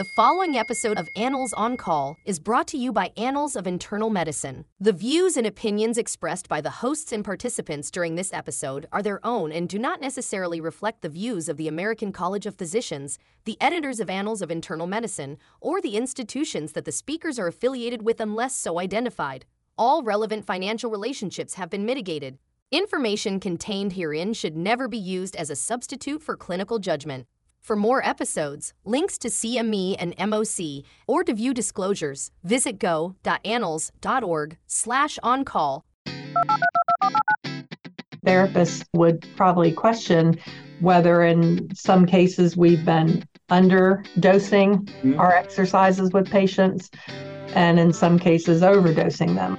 The following episode of Annals on Call is brought to you by Annals of Internal Medicine. The views and opinions expressed by the hosts and participants during this episode are their own and do not necessarily reflect the views of the American College of Physicians, the editors of Annals of Internal Medicine, or the institutions that the speakers are affiliated with unless so identified. All relevant financial relationships have been mitigated. Information contained herein should never be used as a substitute for clinical judgment. For more episodes, links to CME and MOC, or to view disclosures, visit go.annals.org slash on-call. Therapists would probably question whether in some cases we've been underdosing mm-hmm. our exercises with patients and in some cases overdosing them.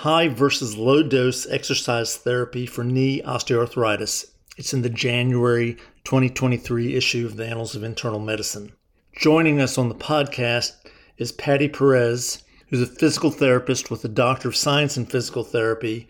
High versus Low Dose Exercise Therapy for Knee Osteoarthritis. It's in the January 2023 issue of the Annals of Internal Medicine. Joining us on the podcast is Patty Perez, who's a physical therapist with a Doctor of Science in Physical Therapy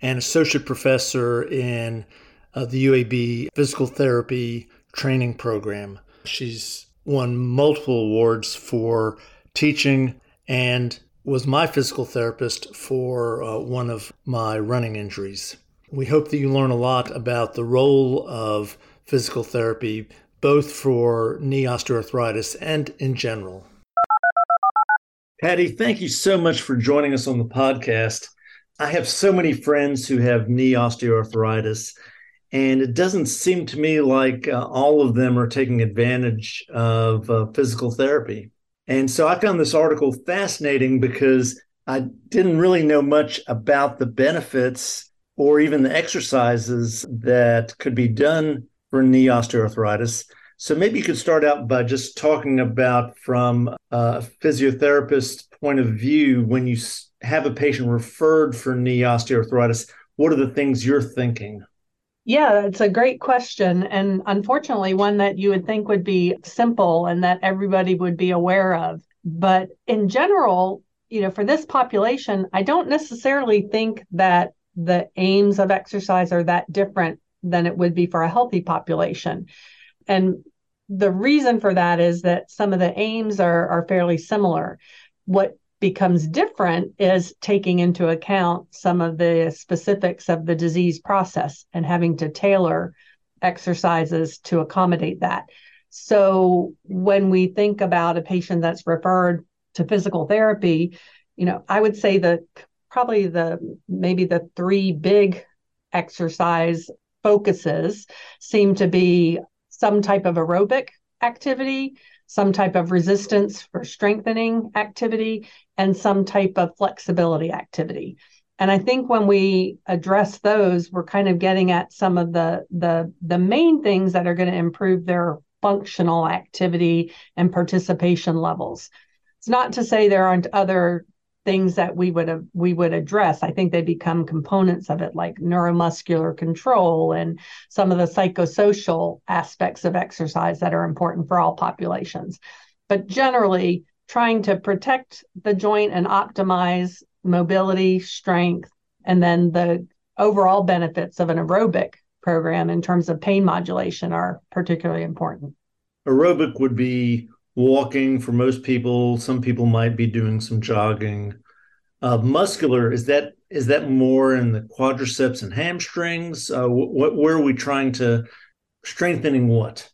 and associate professor in uh, the UAB Physical Therapy Training Program. She's won multiple awards for teaching and was my physical therapist for uh, one of my running injuries. We hope that you learn a lot about the role of physical therapy, both for knee osteoarthritis and in general. Patty, thank you so much for joining us on the podcast. I have so many friends who have knee osteoarthritis, and it doesn't seem to me like uh, all of them are taking advantage of uh, physical therapy. And so I found this article fascinating because I didn't really know much about the benefits or even the exercises that could be done for knee osteoarthritis. So maybe you could start out by just talking about from a physiotherapist point of view when you have a patient referred for knee osteoarthritis, what are the things you're thinking? Yeah, it's a great question. And unfortunately, one that you would think would be simple and that everybody would be aware of. But in general, you know, for this population, I don't necessarily think that the aims of exercise are that different than it would be for a healthy population. And the reason for that is that some of the aims are, are fairly similar. What becomes different is taking into account some of the specifics of the disease process and having to tailor exercises to accommodate that. So when we think about a patient that's referred to physical therapy, you know, I would say that probably the maybe the three big exercise focuses seem to be some type of aerobic activity, some type of resistance for strengthening activity, and some type of flexibility activity. And I think when we address those, we're kind of getting at some of the the the main things that are going to improve their functional activity and participation levels. It's not to say there aren't other things that we would have, we would address. I think they become components of it, like neuromuscular control and some of the psychosocial aspects of exercise that are important for all populations. But generally, trying to protect the joint and optimize mobility, strength, and then the overall benefits of an aerobic program in terms of pain modulation are particularly important. Aerobic would be walking for most people. Some people might be doing some jogging. Uh, muscular is that is that more in the quadriceps and hamstrings? Uh, what where are we trying to strengthening what?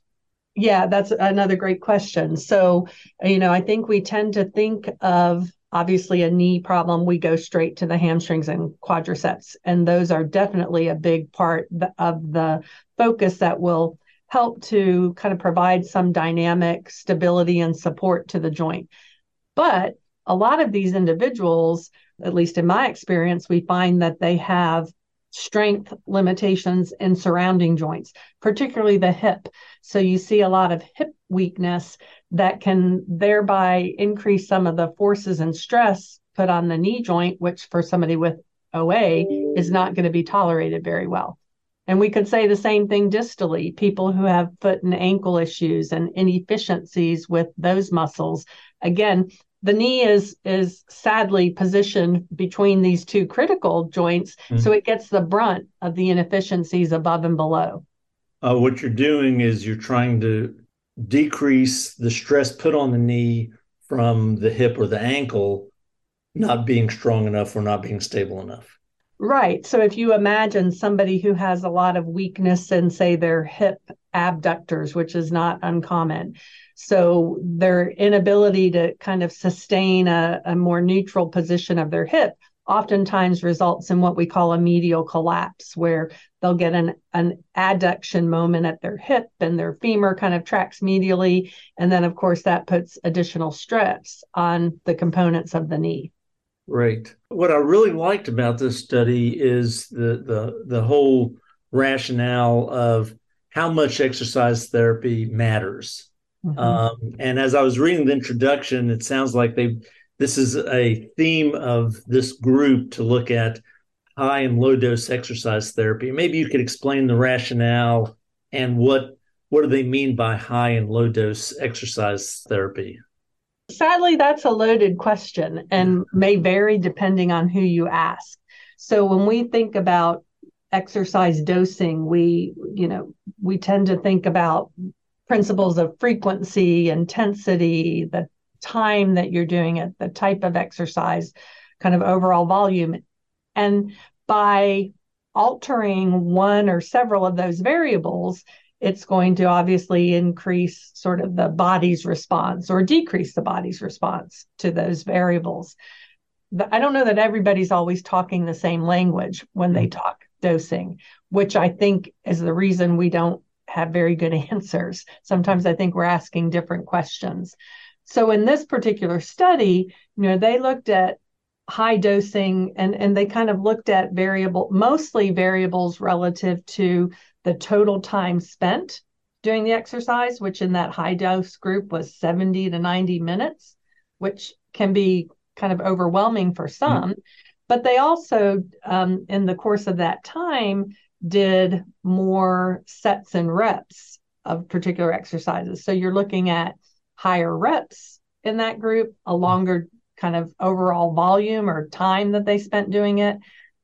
Yeah, that's another great question. So, you know, I think we tend to think of obviously a knee problem, we go straight to the hamstrings and quadriceps. And those are definitely a big part of the focus that will help to kind of provide some dynamic stability and support to the joint. But a lot of these individuals, at least in my experience, we find that they have strength limitations in surrounding joints, particularly the hip. So you see a lot of hip weakness that can thereby increase some of the forces and stress put on the knee joint, which for somebody with OA is not going to be tolerated very well. And we could say the same thing distally. People who have foot and ankle issues and inefficiencies with those muscles. Again, the knee is is sadly positioned between these two critical joints, mm-hmm. so it gets the brunt of the inefficiencies above and below. Uh, what you're doing is you're trying to decrease the stress put on the knee from the hip or the ankle not being strong enough or not being stable enough. Right. So if you imagine somebody who has a lot of weakness in, say, their hip abductors, which is not uncommon, so their inability to kind of sustain a, a more neutral position of their hip oftentimes results in what we call a medial collapse, where they'll get an, an adduction moment at their hip and their femur kind of tracks medially. And then, of course, that puts additional stress on the components of the knee. Right. What I really liked about this study is the the the whole rationale of how much exercise therapy matters. Mm-hmm. Um, and as I was reading the introduction, it sounds like they this is a theme of this group to look at high and low dose exercise therapy. Maybe you could explain the rationale and what what do they mean by high and low dose exercise therapy? Sadly, that's a loaded question and may vary depending on who you ask. So when we think about exercise dosing, we, you know, we tend to think about principles of frequency, intensity, the time that you're doing it, the type of exercise, kind of overall volume. And by altering one or several of those variables, it's going to obviously increase sort of the body's response or decrease the body's response to those variables. I don't know that everybody's always talking the same language when they mm-hmm. talk dosing, which I think is the reason we don't have very good answers. Sometimes I think we're asking different questions. So in this particular study, you know, they looked at high dosing and and they kind of looked at variable mostly variables relative to the total time spent doing the exercise, which in that high dose group was 70 to 90 minutes, which can be kind of overwhelming for mm-hmm. some. Mm-hmm. But they also, um, in the course of that time, did more sets and reps of particular exercises. So you're looking at higher reps in that group, a longer kind of overall volume or time that they spent doing it.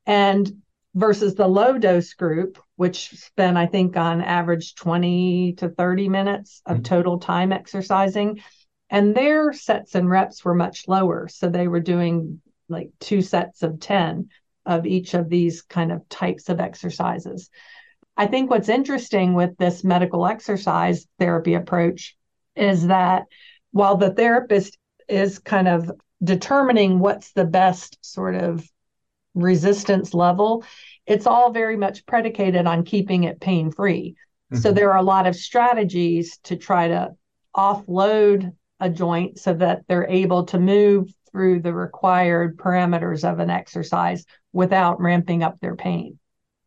And versus the low dose group, which spent, I think, on average 20 to 30 minutes of mm-hmm. total time exercising. And their sets and reps were much lower. So they were doing like two sets of 10 of each of these kind of types of exercises. I think what's interesting with this medical exercise therapy approach is that while the therapist is kind of determining what's the best sort of resistance level, it's all very much predicated on keeping it pain free. Mm-hmm. So there are a lot of strategies to try to offload a joint so that they're able to move through the required parameters of an exercise without ramping up their pain.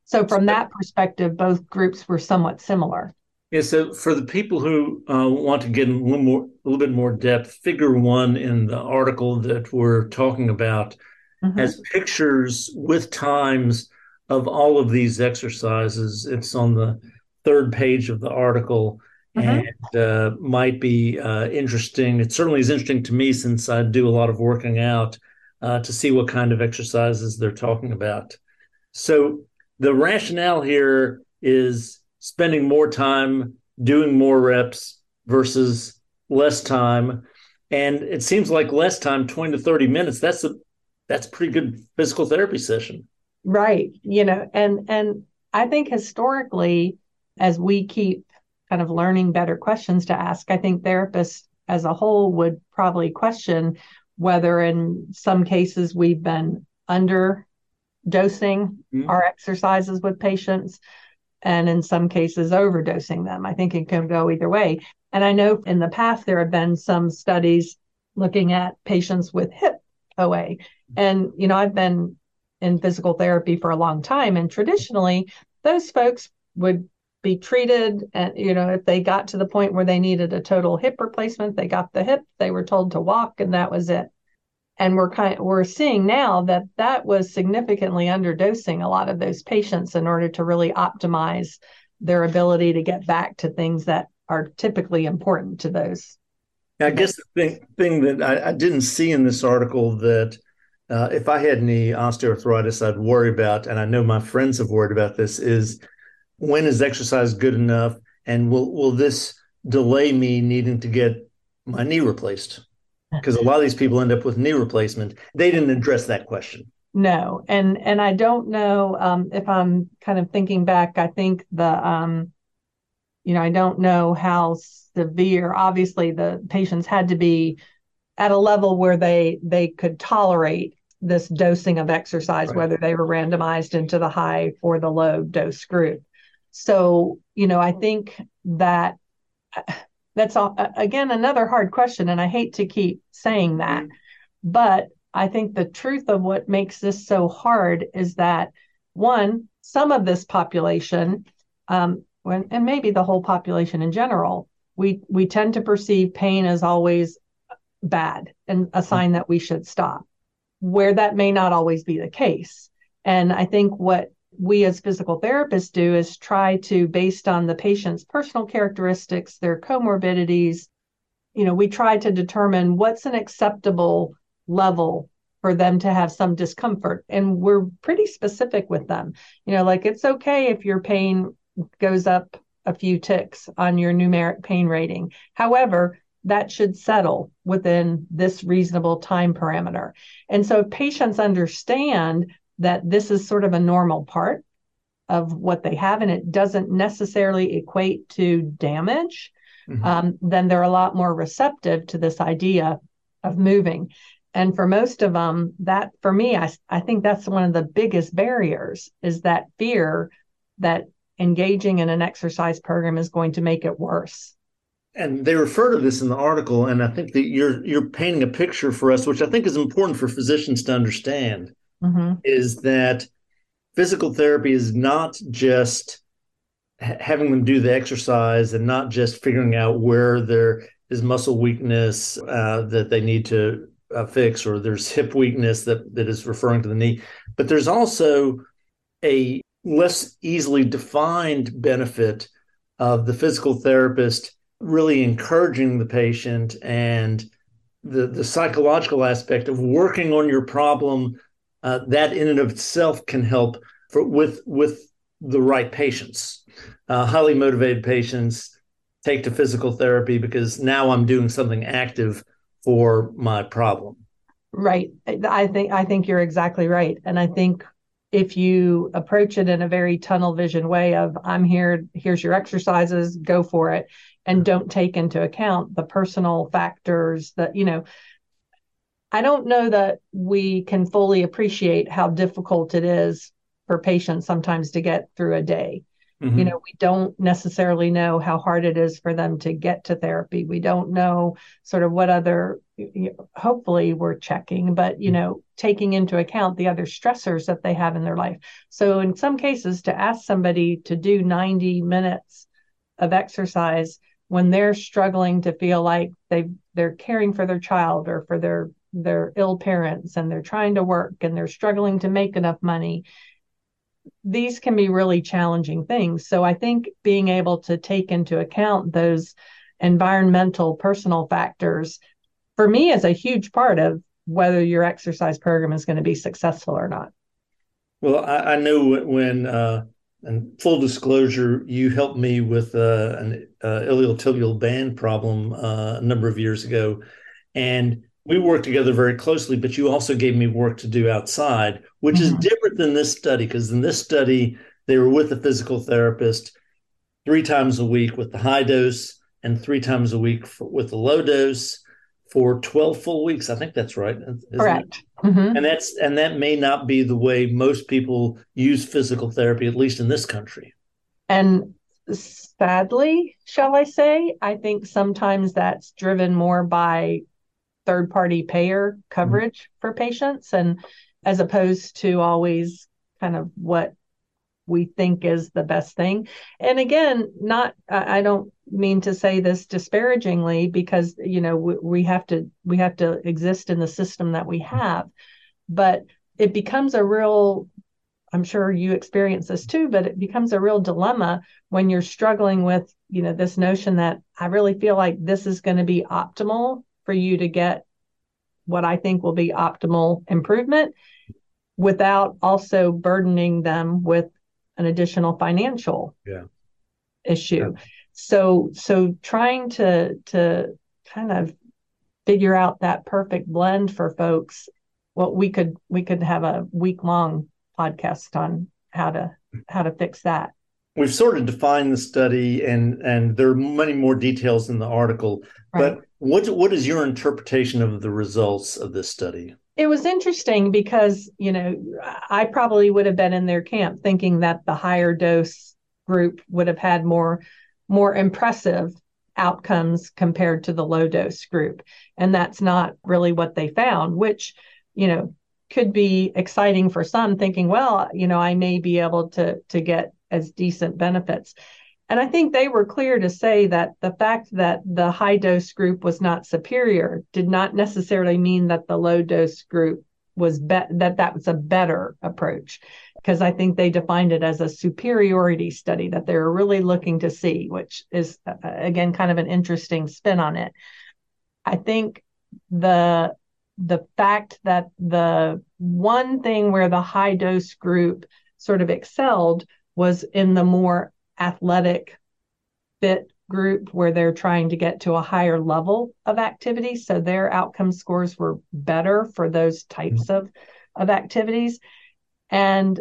So, from that perspective, both groups were somewhat similar. Yeah. So, for the people who uh, want to get a little more, a little bit more depth, Figure One in the article that we're talking about mm-hmm. has pictures with times of all of these exercises. It's on the third page of the article. Mm-hmm. and uh, might be uh, interesting. It certainly is interesting to me since I do a lot of working out uh, to see what kind of exercises they're talking about. So the rationale here is spending more time doing more reps versus less time. And it seems like less time, 20 to 30 minutes, that's a that's a pretty good physical therapy session. Right. You know, and and I think historically, as we keep kind of learning better questions to ask, I think therapists as a whole would probably question whether in some cases we've been under dosing mm-hmm. our exercises with patients and in some cases overdosing them. I think it can go either way. And I know in the past there have been some studies looking at patients with hip OA. And, you know, I've been in physical therapy for a long time. And traditionally, those folks would be treated and you know if they got to the point where they needed a total hip replacement they got the hip they were told to walk and that was it and we're kind of, we're seeing now that that was significantly underdosing a lot of those patients in order to really optimize their ability to get back to things that are typically important to those I guess the thing, thing that I, I, didn't see in this article that uh, if I had any osteoarthritis, I'd worry about, and I know my friends have worried about this, is when is exercise good enough, and will will this delay me needing to get my knee replaced? Because a lot of these people end up with knee replacement. They didn't address that question. No, and and I don't know um, if I'm kind of thinking back. I think the um, you know I don't know how severe. Obviously, the patients had to be at a level where they they could tolerate this dosing of exercise, right. whether they were randomized into the high or the low dose group. So, you know, I think that that's all, again another hard question. And I hate to keep saying that, but I think the truth of what makes this so hard is that one, some of this population, um, when, and maybe the whole population in general, we we tend to perceive pain as always bad and a mm-hmm. sign that we should stop, where that may not always be the case. And I think what we as physical therapists do is try to, based on the patient's personal characteristics, their comorbidities, you know, we try to determine what's an acceptable level for them to have some discomfort. And we're pretty specific with them. You know, like it's okay if your pain goes up a few ticks on your numeric pain rating. However, that should settle within this reasonable time parameter. And so if patients understand that this is sort of a normal part of what they have and it doesn't necessarily equate to damage, mm-hmm. um, then they're a lot more receptive to this idea of moving. And for most of them, that for me, I, I think that's one of the biggest barriers is that fear that engaging in an exercise program is going to make it worse and they refer to this in the article and i think that you're you're painting a picture for us which i think is important for physicians to understand mm-hmm. is that physical therapy is not just ha- having them do the exercise and not just figuring out where there is muscle weakness uh, that they need to uh, fix or there's hip weakness that, that is referring to the knee but there's also a less easily defined benefit of the physical therapist really encouraging the patient and the, the psychological aspect of working on your problem uh, that in and of itself can help for, with with the right patients. Uh, highly motivated patients take to physical therapy because now I'm doing something active for my problem. Right. I think I think you're exactly right, and I think if you approach it in a very tunnel vision way of I'm here, here's your exercises, go for it, and don't take into account the personal factors that you know I don't know that we can fully appreciate how difficult it is for patients sometimes to get through a day. Mm-hmm. You know, we don't necessarily know how hard it is for them to get to therapy. We don't know sort of what other, hopefully, we're checking, but, you know, taking into account the other stressors that they have in their life. So, in some cases, to ask somebody to do 90 minutes of exercise when they're struggling to feel like they they're caring for their child or for their their ill parents and they're trying to work and they're struggling to make enough money these can be really challenging things. So i think being able to take into account those environmental personal factors for me is a huge part of whether your exercise program is going to be successful or not. Well i, I know when uh and full disclosure, you helped me with uh, an uh, iliotibial band problem uh, a number of years ago, and we worked together very closely, but you also gave me work to do outside, which mm-hmm. is different than this study because in this study, they were with a physical therapist three times a week with the high dose and three times a week for, with the low dose for 12 full weeks. I think that's right. Correct. Mm-hmm. And that's and that may not be the way most people use physical therapy, at least in this country. And sadly, shall I say, I think sometimes that's driven more by third party payer coverage mm-hmm. for patients and as opposed to always kind of what we think is the best thing. And again, not I don't mean to say this disparagingly because you know we, we have to we have to exist in the system that we have, but it becomes a real I'm sure you experience this too, but it becomes a real dilemma when you're struggling with, you know, this notion that I really feel like this is going to be optimal for you to get what I think will be optimal improvement without also burdening them with an additional financial yeah. issue. Yeah. So so trying to to kind of figure out that perfect blend for folks what we could we could have a week long podcast on how to how to fix that we've sort of defined the study and and there are many more details in the article right. but what what is your interpretation of the results of this study? It was interesting because you know i probably would have been in their camp thinking that the higher dose group would have had more more impressive outcomes compared to the low dose group. And that's not really what they found which you know could be exciting for some thinking well you know i may be able to to get as decent benefits and I think they were clear to say that the fact that the high dose group was not superior did not necessarily mean that the low dose group was be- that that was a better approach because I think they defined it as a superiority study that they were really looking to see, which is uh, again kind of an interesting spin on it. I think the the fact that the one thing where the high dose group sort of excelled was in the more athletic fit group where they're trying to get to a higher level of activity. So their outcome scores were better for those types mm-hmm. of, of activities. And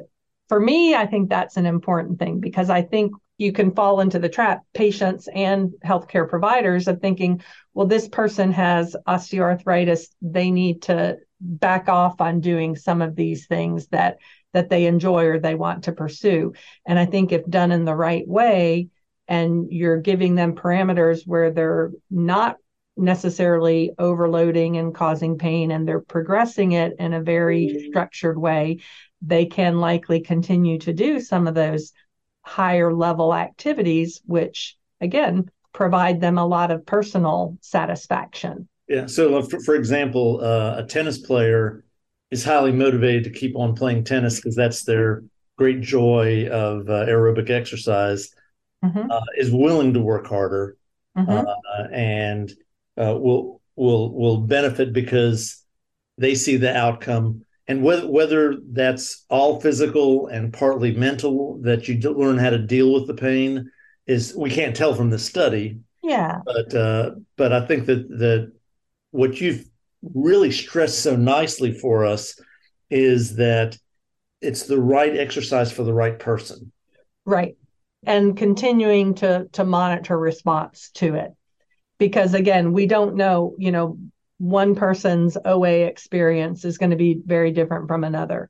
for me, I think that's an important thing because I think you can fall into the trap, patients and healthcare providers, of thinking, well, this person has osteoarthritis. They need to back off on doing some of these things that that they enjoy or they want to pursue. And I think if done in the right way, and you're giving them parameters where they're not necessarily overloading and causing pain and they're progressing it in a very structured way, they can likely continue to do some of those higher level activities, which again provide them a lot of personal satisfaction. Yeah. So, for, for example, uh, a tennis player is highly motivated to keep on playing tennis because that's their great joy of uh, aerobic exercise. Mm-hmm. Uh, is willing to work harder mm-hmm. uh, and uh, will will will benefit because they see the outcome and whether whether that's all physical and partly mental that you learn how to deal with the pain is we can't tell from the study yeah but uh, but i think that that what you've really stressed so nicely for us is that it's the right exercise for the right person. Right. And continuing to to monitor response to it. Because again, we don't know, you know, one person's OA experience is going to be very different from another.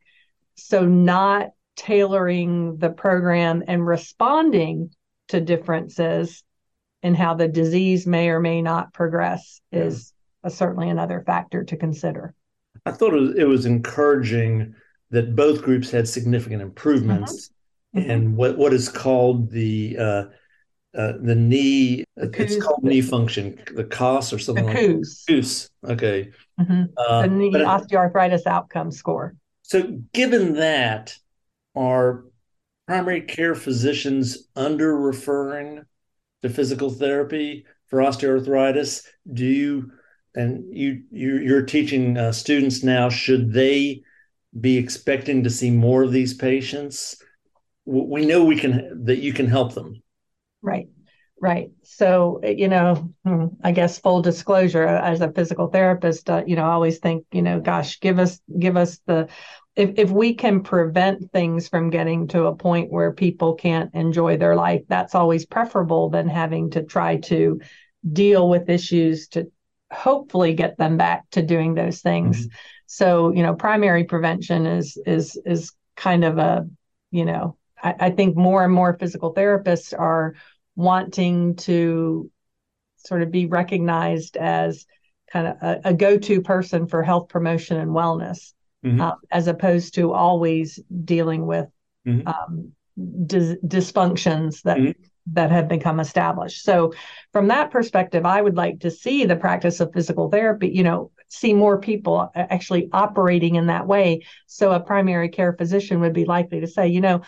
So not tailoring the program and responding to differences in how the disease may or may not progress is a, certainly another factor to consider. I thought it was, it was encouraging that both groups had significant improvements mm-hmm. mm-hmm. in what, what is called the uh, uh, the knee. The it's called knee function, the COS or something. The like KOOS. KOOS. Okay. Mm-hmm. Uh, the knee osteoarthritis outcome score. So, given that, are primary care physicians under referring to physical therapy for osteoarthritis? Do you and you, you are teaching uh, students now should they be expecting to see more of these patients? We know we can that you can help them. Right right. So you know hmm, i guess full disclosure as a physical therapist uh, you know i always think you know gosh give us give us the if, if we can prevent things from getting to a point where people can't enjoy their life that's always preferable than having to try to deal with issues to hopefully get them back to doing those things. Mm-hmm. So, you know, primary prevention is is is kind of a, you know, I, I think more and more physical therapists are wanting to sort of be recognized as kind of a, a go-to person for health promotion and wellness mm-hmm. uh, as opposed to always dealing with mm-hmm. um, dis- dysfunctions that mm-hmm. That have become established. So, from that perspective, I would like to see the practice of physical therapy. You know, see more people uh, actually operating in that way. So, a primary care physician would be likely to say, you know,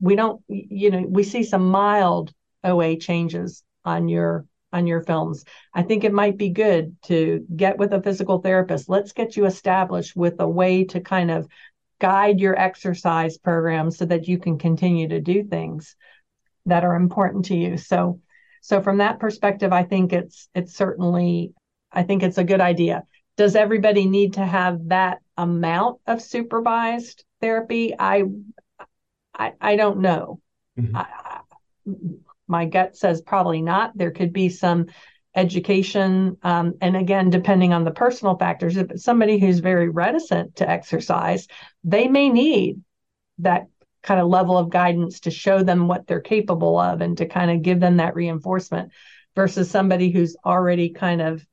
we don't, you know, we see some mild OA changes on your on your films. I think it might be good to get with a physical therapist. Let's get you established with a way to kind of guide your exercise program so that you can continue to do things that are important to you. So so from that perspective, I think it's it's certainly I think it's a good idea. Does everybody need to have that amount of supervised therapy? I I, I don't know. Mm-hmm. I, my gut says probably not. There could be some education. Um, and again, depending on the personal factors, if it's somebody who's very reticent to exercise, they may need that kind of level of guidance to show them what they're capable of and to kind of give them that reinforcement versus somebody who's already kind of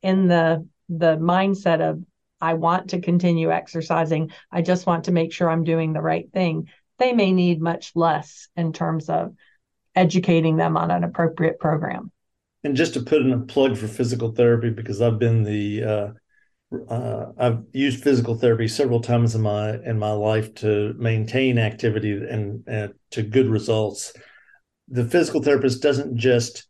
in the the mindset of I want to continue exercising. I just want to make sure I'm doing the right thing. They may need much less in terms of educating them on an appropriate program. And just to put in a plug for physical therapy, because I've been the uh, uh, I've used physical therapy several times in my in my life to maintain activity and, and to good results. The physical therapist doesn't just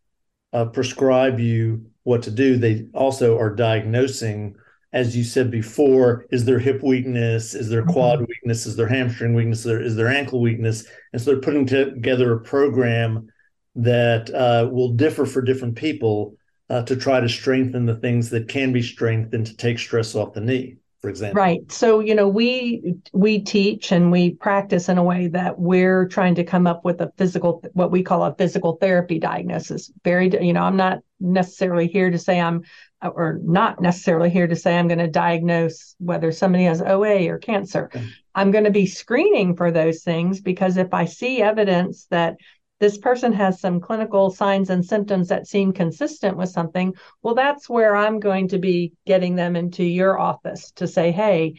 uh, prescribe you what to do; they also are diagnosing as you said before, is there hip weakness? Is there quad mm-hmm. weakness? Is there hamstring weakness? Is there, is there ankle weakness? And so they're putting together a program that uh, will differ for different people uh, to try to strengthen the things that can be strengthened to take stress off the knee for example. Right. So you know we we teach and we practice in a way that we're trying to come up with a physical what we call a physical therapy diagnosis. Very you know i'm not necessarily here to say i'm or not necessarily here to say i'm going to diagnose whether somebody has oa or cancer. Okay. i'm going to be screening for those things because if i see evidence that this person has some clinical signs and symptoms that seem consistent with something, well, that's where I'm going to be getting them into your office to say, hey,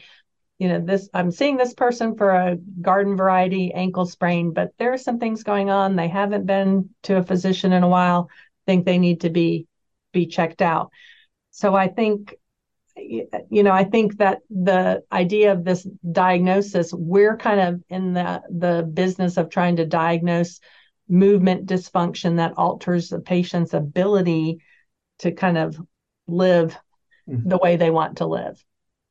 you know, this I'm seeing this person for a garden variety ankle sprain, but there are some things going on. They haven't been to a physician in a while. think they need to be be checked out. So I think you know, I think that the idea of this diagnosis, we're kind of in the the business of trying to diagnose movement dysfunction that alters the patient's ability to kind of live mm-hmm. the way they want to live.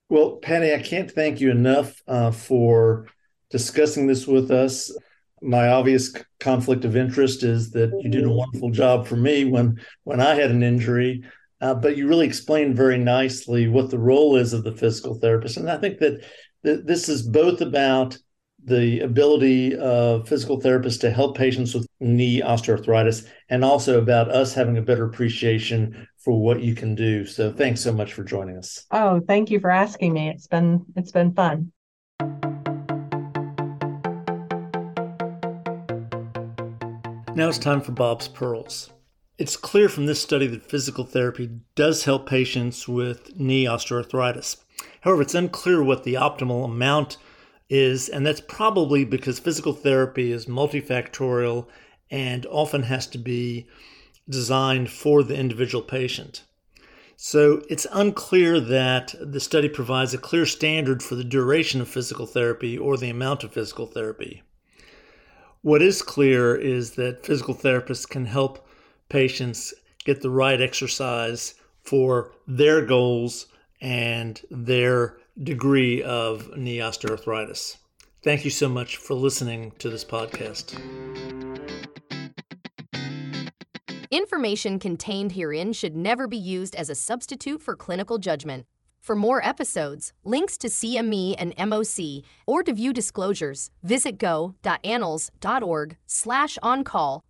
Well, Patty, I can't thank you enough uh, for discussing this with us. My obvious conflict of interest is that you did a wonderful job for me when when I had an injury, uh, but you really explained very nicely what the role is of the physical therapist, and I think that, that this is both about the ability of physical therapists to help patients with knee osteoarthritis and also about us having a better appreciation for what you can do. So thanks so much for joining us. Oh, thank you for asking me. It's been it's been fun. Now it's time for Bob's Pearls. It's clear from this study that physical therapy does help patients with knee osteoarthritis. However, it's unclear what the optimal amount is, and that's probably because physical therapy is multifactorial and often has to be designed for the individual patient. So it's unclear that the study provides a clear standard for the duration of physical therapy or the amount of physical therapy. What is clear is that physical therapists can help patients get the right exercise for their goals and their degree of knee osteoarthritis. Thank you so much for listening to this podcast. Information contained herein should never be used as a substitute for clinical judgment. For more episodes, links to CME and MOC, or to view disclosures, visit go.annals.org slash on-call